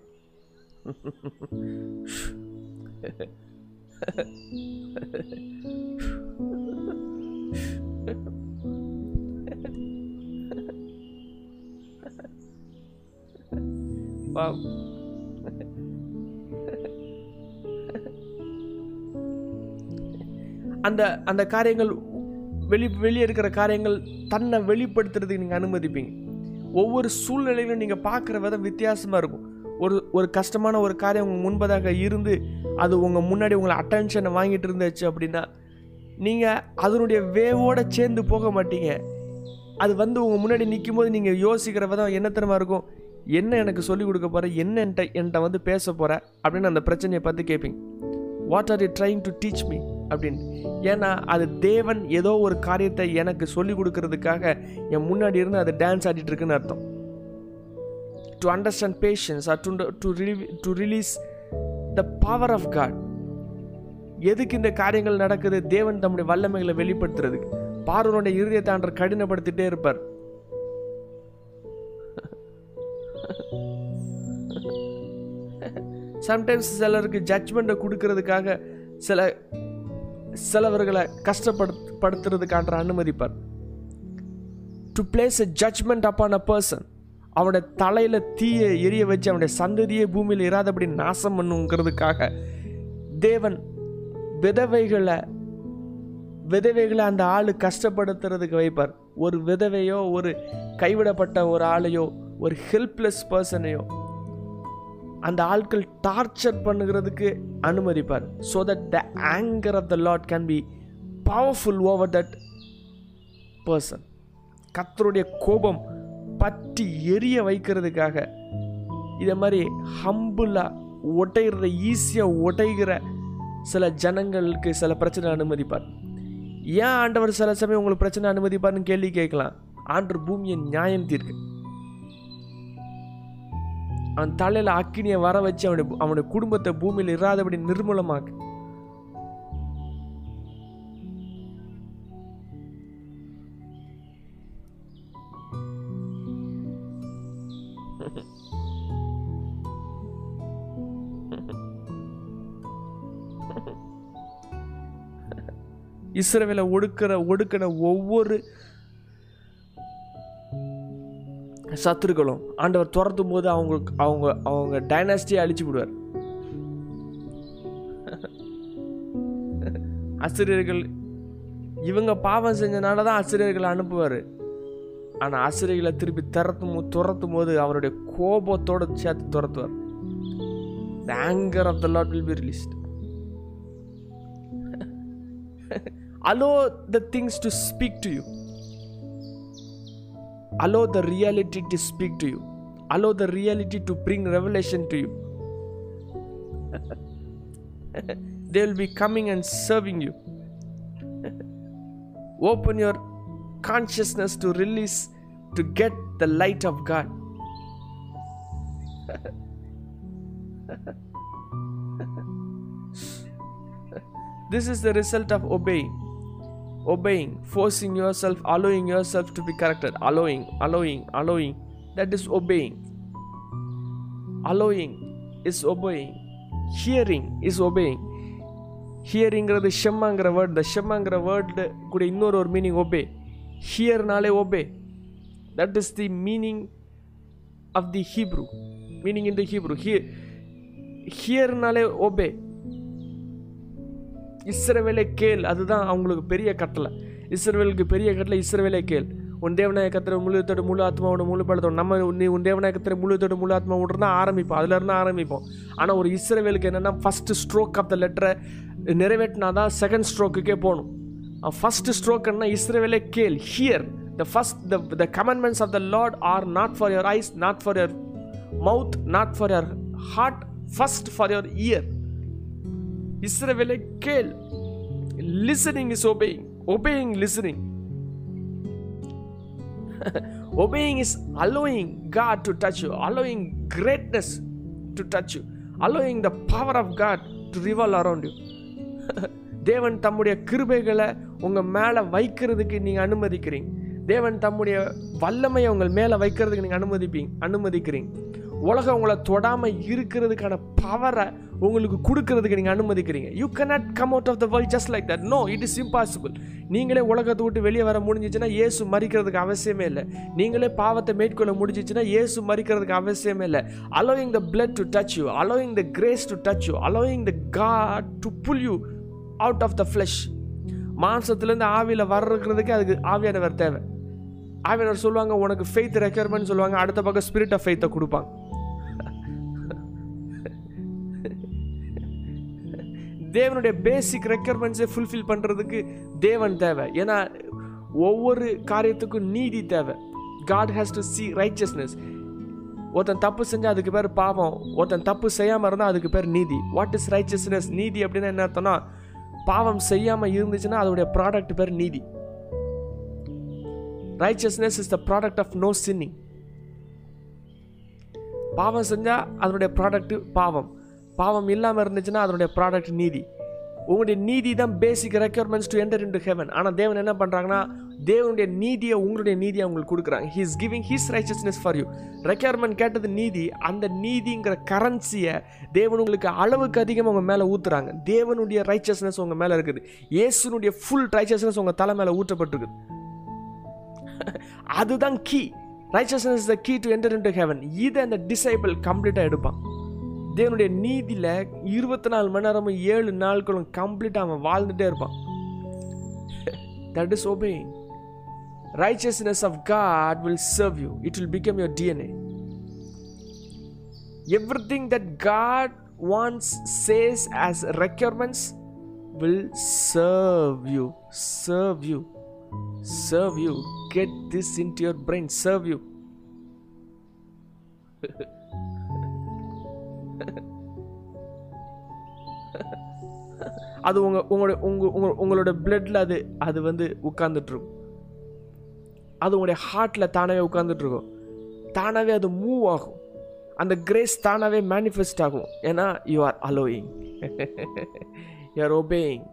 Wow. அந்த அந்த காரியங்கள் வெளி வெளியே இருக்கிற காரியங்கள் தன்னை வெளிப்படுத்துறதுக்கு நீங்கள் அனுமதிப்பீங்க. ஒவ்வொரு சூழ்நிலையிலும் நீங்கள் பார்க்குற விதம் வித்தியாசமாக இருக்கும். ஒரு ஒரு கஷ்டமான ஒரு காரியம் உங்கள் முன்பதாக இருந்து அது உங்கள் முன்னாடி உங்களை அட்டென்ஷனை வாங்கிட்டு இருந்துச்சு அப்படின்னா நீங்கள் அதனுடைய வேவோடு சேர்ந்து போக மாட்டீங்க. அது வந்து உங்கள் முன்னாடி நிற்கும் போது நீங்கள் யோசிக்கிற விதம் என்னத்தனமாக இருக்கும்? என்ன எனக்கு சொல்லிக் கொடுக்க போகிற என்ன என்கிட்ட என்கிட்ட வந்து பேச போகிற அப்படின்னு அந்த பிரச்சனையை பார்த்து கேட்பீங்க. What are you trying to teach me அப்படின்னு. ஏன்னா அது தேவன் ஏதோ ஒரு காரியத்தை எனக்கு சொல்லிக் கொடுக்கறதுக்காக என் முன்னாடி இருந்து அது டான்ஸ் ஆடிட்டு இருக்குன்னு அர்த்தம். To understand patience or to to to release the power of God எதுக்கு இந்த காரியங்கள் நடக்குது? தேவன் தம்முடைய வல்லமைகளை வெளிப்படுத்துறதுக்கு. பார்வனுடைய இருதயத்தை ஆண்டவர் கடினப்படுத்திட்டே இருப்பார். சம்டைம்ஸ் சிலருக்கு ஜட்ஜ்மெண்ட்டை கொடுக்கறதுக்காக சில சிலவர்களை கஷ்டப்படுத்துறதுக்கான அனுமதிப்பார் to place a judgment upon a person அவனுடைய தலையில் தீயை எரிய வச்சு அவனுடைய சந்ததியே பூமியில் இராதபடி நாசம் பண்ணுங்கிறதுக்காக தேவன் விதவைகளை விதவைகளை அந்த ஆள் கஷ்டப்படுத்துறதுக்கு வைப்பார். ஒரு விதவையோ ஒரு கைவிடப்பட்ட ஒரு ஆளையோ ஒரு ஹெல்ப்லெஸ் பர்சனையோ அந்த ஆட்கள் டார்ச்சர் பண்ணுகிறதுக்கு அனுமதிப்பார். So that the anger of the lord can be powerful over that person கத்தருடைய கோபம் பற்றி எரிய வைக்கிறதுக்காக இதை மாதிரி ஹம்புலாக ஒட்டைகிறத ஈஸியாக ஒட்டைகிற சில ஜனங்களுக்கு சில பிரச்சனை அனுமதிப்பார். ஏன் ஆண்டவர் சில சமயம் உங்களுக்கு பிரச்சனை அனுமதிப்பார்னு கேள்வி கேட்கலாம்? ஆண்டு பூமியை நியாயம் தீர்க்கு அவன் தலையில் அக்கினியை வர வச்சு அவனுடைய அவனுடைய குடும்பத்தை பூமியில் இராதபடி நிர்மூலமாக்கு. இஸ்ரவேலை ஒடுக்கிற ஒடுக்கின ஒவ்வொரு சத்துருக்களும். ஆண்டவர் துரத்தும் போது அவங்களுக்கு அவங்க அவங்க டைனாஸ்டியை அழிச்சு விடுவார். ஆசிரியர்கள் இவங்க பாவம் செஞ்சனால தான் ஆசிரியர்களை அனுப்புவார். ஆனால் ஆசிரியர்களை திருப்பி திறத்தும் துரத்தும் போது அவருடைய கோபத்தோடு சேர்த்து துரத்துவார். The anger of the lord will be released allow the things to speak to you allow the reality to speak to you. Allow the reality to bring revelation to you. They will be coming and serving you. Open your consciousness to release to get the light of god. This is the result of obeying obeying forcing yourself allowing yourself to be corrected allowing allowing allowing that is obeying allowing is obeying hearing is obeying ஹியரிங்கிறது ஷெம்மாங்கிற word இந்த ஷெம்மாங்கிற word கூட இன்னொரு ஒரு meaning obey ஹியர்னாலே obey that is the meaning of the Hebrew meaning in the Hebrew hear ஹியர்னாலே obey இஸ்ரவேலை கேள். அதுதான் அவங்களுக்கு பெரிய கட்டளை. இஸ்ரவேலுக்கு பெரிய கட்டளை இஸ்ரவேலை கேள். உன் தேவனாய கத்திர முழுத்தோட முழு ஆத்மாவோட முழு பலத்தோட நம்ம நீ உன் தேவனாய கத்திர முழுத்தோட முழு ஆத்மா தான் ஆரம்பிப்போம். அதுலேருந்து ஆரம்பிப்போம். ஆனால் ஒரு இஸ்ரவேலுக்கு என்னென்னா ஃபஸ்ட்டு ஸ்ட்ரோக் ஆஃப் த லெட்டரை நிறைவேற்றினா தான் செகண்ட் ஸ்ட்ரோக்குக்கே போகணும் ஃபர்ஸ்ட் ஸ்ட்ரோக்குன்னா இஸ்ரவேலே கேள் hear the first the the commandments of the lord are not for your eyes not for your mouth not for your heart first for your ear இஸ்ரவேலை கேள். Listening is obeying obeying listening obeying is allowing God to touch you allowing greatness to touch you allowing the power of God to revolve around you தேவன் தம்முடைய கிருபைகளை உங்கள் மேலே வைக்கிறதுக்கு நீங்கள் அனுமதிக்கிறீங்க. தேவன் தம்முடைய வல்லமையை உங்கள் மேலே வைக்கிறதுக்கு நீங்கள் அனுமதிப்பீங்க. அனுமதிக்கிறீங்க. உலகம் உங்களை தொடாமல் இருக்கிறதுக்கான பவரை உங்களுக்கு கொடுக்கறதுக்கு நீங்கள் அனுமதிக்கிறீங்க. You cannot come out of the world just like that no it is impossible நீங்களே உலகத்தை விட்டு வெளியே வர முடிஞ்சிச்சுன்னா ஏசு மறிக்கிறதுக்கு அவசியமே இல்லை. நீங்களே பாவத்தை மேற்கொள்ள முடிஞ்சிச்சுன்னா ஏசு மறிக்கிறதுக்கு அவசியமே இல்லை. Allowing the blood to touch you allowing the grace to touch you allowing the God to pull you out of the flesh மாம்சத்துலேருந்து ஆவியில் வர்றதுக்கு அதுக்கு ஆவியானவர் தேவை. ஆவியானவர் சொல்லுவாங்க உனக்கு ஃபெய்த் ரெக்யர்மெண்ட் சொல்லுவாங்க அடுத்த பக்கம் ஸ்பிரிட் ஆஃப் ஃபெய்த்தை கொடுப்பாங்க. தேவனுடைய பேசிக் ரெக்யர்மெண்ட்ஸை ஃபுல்ஃபில் பண்ணுறதுக்கு தேவன் தேவை. ஏன்னா ஒவ்வொரு காரியத்துக்கும் நீதி தேவை. God has to see righteousness ஒருத்தன் தப்பு செஞ்சால் அதுக்கு பேர் பாவம். ஒருத்தன் தப்பு செய்யாமல் இருந்தால் அதுக்கு பேர் நீதி. வாட் இஸ் ரைச்சஸ்னஸ் நீதி அப்படின்னா என்ன அர்த்தம்னா பாவம் செய்யாமல் இருந்துச்சுன்னா அதோடைய ப்ராடக்ட் பேர் நீதி. Righteousness is the product of no sinning பாவம் செஞ்சால் அதனுடைய ப்ராடக்ட்டு பாவம். பாவம் இல்லாமல் இருந்துச்சுன்னா அதனுடைய ப்ராடக்ட் நீதி. உங்களுடைய நீதி தான் basic requirements to enter into heaven ஆனால் தேவன் என்ன பண்ணுறாங்கன்னா தேவனுடைய நீதியை உங்களுடைய நீதியை அவங்களுக்கு கொடுக்குறாங்க. He is giving his righteousness for you requirement கேட்டது நீதி அந்த நீதிங்கிற கரன்சியை தேவன் உங்களுக்கு அளவுக்கு அதிகமாக உங்கள் மேலே ஊற்றுறாங்க தேவனுடைய ரைச்சஸ்னஸ் உங்கள் மேலே இருக்குது. இயேசுனுடைய ஃபுல் ரைச்சஸ்னஸ் உங்கள் தலை மேலே ஊற்றப்பட்டிருக்குது அதுதான் key righteousness the key to enter in to heaven இதை அந்த டிசைபிள் கம்ப்ளீட்டாக எடுப்பான். தேவனுடைய நீதியில் இருபத்தி நாலு மணி நேரமும் ஏழு நாட்களும் கம்ப்ளீட்டாக அவன் வாழ்ந்துட்டே இருப்பான் that is obeying righteousness of God will serve you. It will become your DNA. Everything that God wants, says as requirements will serve you. Serve you. Serve you. Get this into your brain. Serve you. அது உங்கள் உங்களோட உங்க உங்க- உங்களோட பிளட்டில் அது அது வந்து உட்காந்துட்ருக்கும் அது உங்களுடைய ஹார்ட்டில் தானாகவே உட்காந்துட்ருக்கும் தானாகவே அது மூவ் ஆகும். அந்த கிரேஸ் தானாகவே மேனிஃபெஸ்ட் ஆகும். ஏன்னா you are allowing you are obeying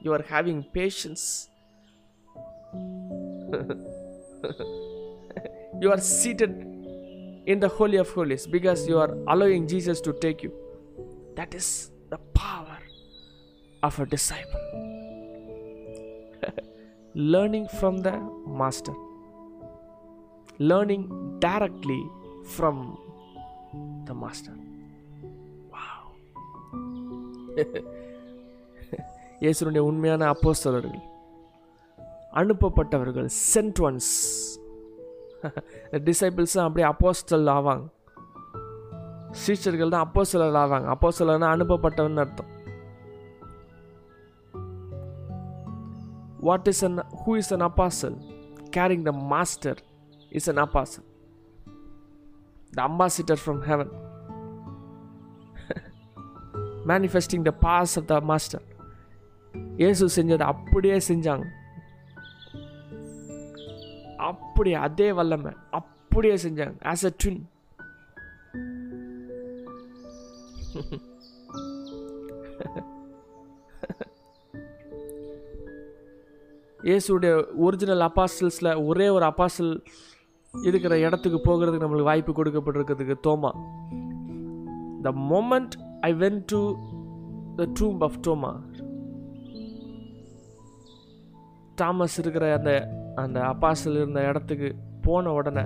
you are having patience you are seated in the holy of holies because you are allowing Jesus to take you that is the power of a disciple. Learning from the master. Learning directly from the master. Wow. இயேசுனுடைய உண்மையான அப்போஸ்தலர்கள் அனுப்பப்பட்டவர்கள் send once டிசைபிள்ஸும் அப்படியே apostle ஆவாங்க. சீச்சர்கள் தான் அப்போஸ்தலர் ஆவாங்க. அப்போஸ்தலர்னா அனுப்பப்பட்டவன் அர்த்தம். What is an who is an apostle carrying the master is an apostle the ambassador from heaven manifesting the pass of the master Yesu செஞ்சதை அப்படியே செஞ்சாங்க அப்படி அதே வல்லமை அப்படியே செஞ்சாங்க ஆஸ் அ ட்வின் இயேசுடைய ஒரிஜினல் அப்பாசல்ஸில் ஒரே ஒரு அப்பாசல் இருக்கிற இடத்துக்கு போகிறதுக்கு நம்மளுக்கு வாய்ப்பு கொடுக்கப்பட்டிருக்கிறதுக்கு Thoma? The moment I went to the tomb of Thoma Thomas இருக்கிற அந்த அந்த அப்பாசல் இருந்த இடத்துக்கு போன உடனே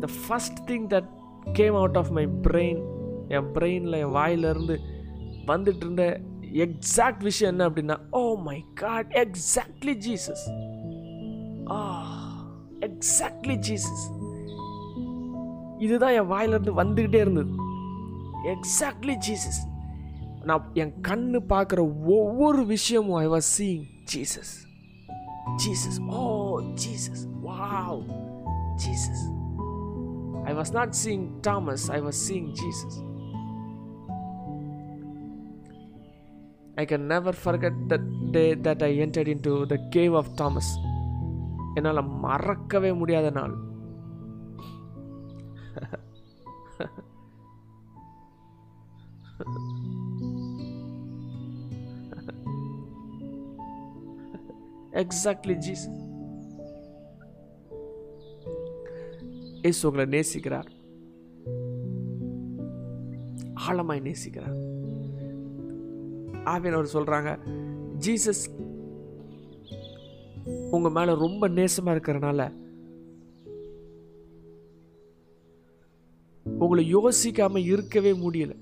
the first thing that came out of my brain என் பிரெயினில் என் வாயிலிருந்து வந்துட்டு இருந்த எக்ஸாக்ட் விஷயம் என்ன அப்படின்னா ஓ my God exactly Jesus ah exactly Jesus இதுதான் என் வாயிலிருந்து வந்துக்கிட்டே இருந்தது. எக்ஸாக்ட்லி ஜீசஸ் நான் என் கண்ணு பார்க்குற ஒவ்வொரு விஷயமும் I was seeing Jesus Jesus oh Jesus wow Jesus I was not seeing Thomas I was seeing Jesus I can never forget the day that I entered in to the cave of Thomas என்னால் மறக்கவே முடியாத நாள் exactly Jesus இயேசு உங்களை நேசிக்கிறார் ஆழமாய் நேசிக்கிறார் ஆவியன் அவர் சொல்கிறாங்க ஜீசஸ் உங்கள் மேலே ரொம்ப நேசமாக இருக்கிறனால உங்களை யோசிக்காமல் இருக்கவே முடியல.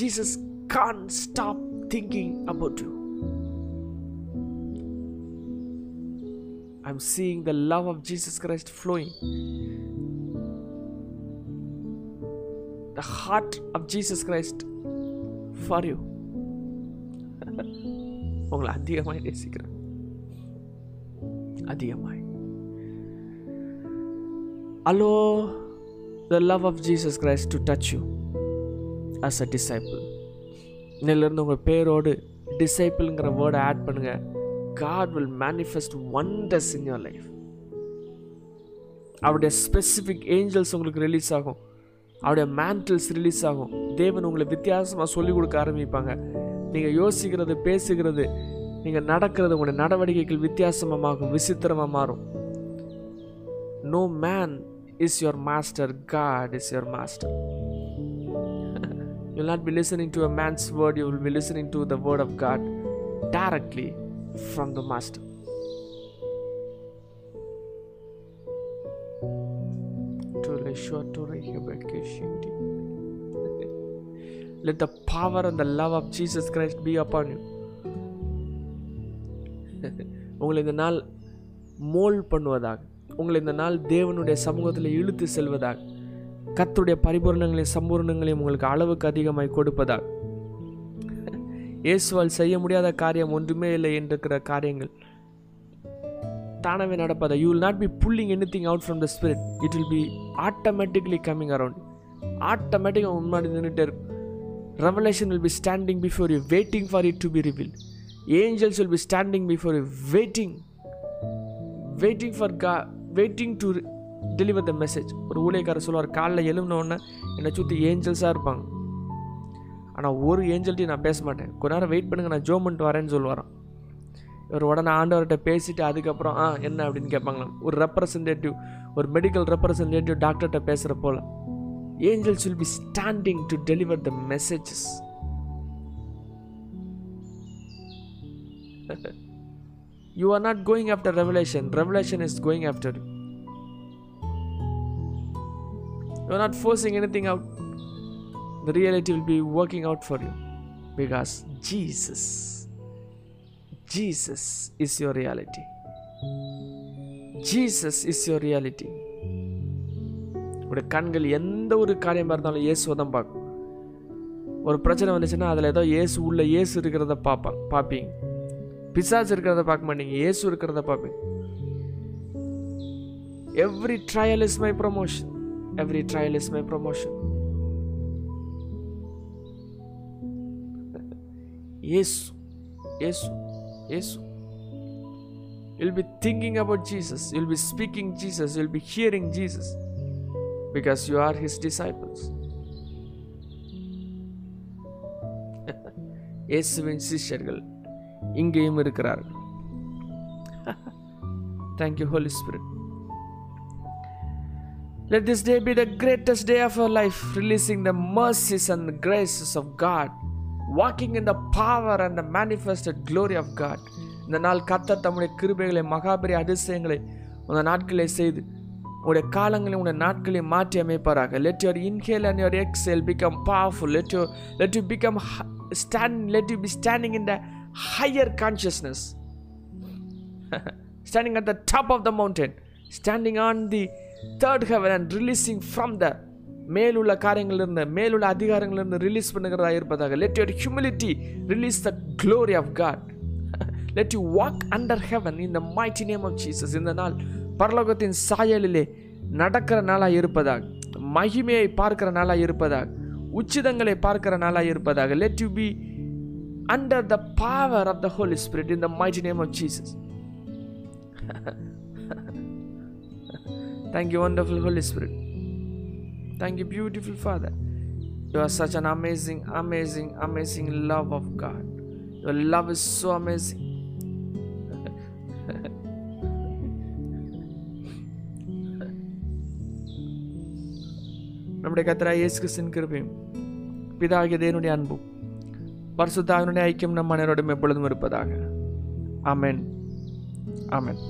Jesus can't stop thinking about you I'm seeing the love of Jesus Christ flowing the heart of Jesus Christ for you உங்களை அதிகமாய் நேசிக்கிறேன் அதிகமாய் allow the love of Jesus Christ to touch you as a disciple இன்னிலிருந்து உங்கள் பேரோடு டிசைபிள்ங்கிற வேர்டை add பண்ணுங்க. God will manifest wonders in your life அவருடைய ஸ்பெசிஃபிக் ஏஞ்சல்ஸ் உங்களுக்கு ரிலீஸ் ஆகும். அவருடைய மேண்டல்ஸ் ரிலீஸ் ஆகும். தேவன் உங்களை வித்தியாசமாக சொல்லிக் கொடுக்க ஆரம்பிப்பாங்க. நீங்கள் யோசிக்கிறது பேசுகிறது நீங்கள் நடக்கிறது உங்களுடைய நடவடிக்கைகள் வித்தியாசமாகும் விசித்திரமாக மாறும் no man is your master God is your master you not be listening to a man's word you will be listening to the word of God directly from the master to Leshwar to Rehoboth Kishindi. Let the power and the love of Jesus Christ be upon you. உங்களை இந்த நாள் mole பண்ணுவதாக உங்களை இந்த நாள் தேவனுடைய சமூகத்தில் இழுத்து செல்வதாக கத்துடைய பரிபூர்ணங்களையும் சம்பூர்ணங்களையும் உங்களுக்கு அளவுக்கு அதிகமாய் கொடுப்பதாக. இயேசுவால் செய்ய முடியாத காரியம் ஒன்றுமே இல்லை என்றிருக்கிற காரியங்கள். தானவே நடப்பதா. You will not be pulling anything out from the spirit it will be automatically coming around ஆட்டோமேட்டிக்காக முன்னாடி நின்றுட்டே இருக்கும். Revelation will be standing before you waiting for it to be reveal angels will be standing before you waiting waiting for கா waiting to deliver the message ஒரு ஊழியக்காரர் சொல்லுவார் காலைல எழும்பின என்னை சுற்றி ஏஞ்சல்ஸாக இருப்பாங்க. ஆனால் ஒரு ஏஞ்சல்ட்டையும் நான் பேச மாட்டேன். கொஞ்ச நேரம் வெயிட் பண்ணுங்கள் நான் ஜோ பண்ணிட்டு வரேன்னு சொல்லுவாரான் இவர் உடனே ஆண்டவர்கிட்ட பேசிவிட்டு அதுக்கப்புறம் ஆ என்ன? அப்படின்னு கேட்பாங்களாம். ஒரு ரெப்ரசன்டேட்டிவ் ஒரு மெடிக்கல் ரெப்ரசன்டேட்டிவ் டாக்டர்கிட்ட பேசுகிற போல். Angels will be standing to deliver the messages. you are not going after revelation, revelation is going after you. You are not forcing anything out. The reality will be working out for you because Jesus, Jesus is your reality. Jesus is your reality. உடைய கண்கள் எந்த ஒரு காரியமாக இருந்தாலும் இயேசுவை தான் பார்க்கும். ஒரு பிரச்சனை வந்துச்சுன்னா அதில் ஏதோ இயேசு உள்ள இயேசு இருக்கிறத பார்ப்பான் பார்ப்பீங்க. பிசாஸ் இருக்கிறத பார்க்க மாட்டீங்க. இயேசு இருக்கிறத பார்ப்பீங்க. Every trial is my promotion every trial is my promotion Yesu Yesu Yesu. You'll be thinking about Jesus You'll be speaking Jesus You'll be hearing Jesus because you are His disciples. இயேசுவின் சிஷ்யர்கள் இங்கேயும் இருக்கிறார்கள் thank you holy spirit Let this day be the greatest day of our life, releasing the mercies and the graces of God, walking in the power and the manifested glory of God. இந்த நாள் கத்தர் தம்முடைய கிருபைகளை மகாபெரிய அதிசயங்களை உங்கள் நாட்களை செய்து உங்களுடைய காலங்களை உங்களுடைய நாட்களை மாற்றி அமைப்பாராக. Let your inhale and your exhale become powerful let you let you become stand let you be standing in the higher consciousness standing at the top of the mountain standing on the third heaven and releasing from the மேலுள்ள காரியங்களிலிருந்து மேலுள்ள அதிகாரங்களிலிருந்து release பண்ணுகிறதா இருப்பதாக. Let your humility release the glory of God let you walk under heaven in the mighty name of Jesus இந்த நாள் பரலோகத்தின் சாயலிலே நடக்கிற நாளாக இருப்பதாக மகிமையை பார்க்கிற நாளாக இருப்பதாக உச்சிதங்களை பார்க்கிற நாளாக இருப்பதாக let you be under the power of the holy spirit in the mighty name of Jesus thank you wonderful holy spirit thank you beautiful father you are such an amazing amazing amazing love of God your love is so amazing നമ്മുടെ കത്തരായ യേശു Christian കൃപയും പിതാകിയ ദേവനുടെ അൻപും பரிசுத்தாவினுடைய ஐக்கியம் நம் அனைவரோடும் எப்பொழுதும் இருப்பதாக. Amen amen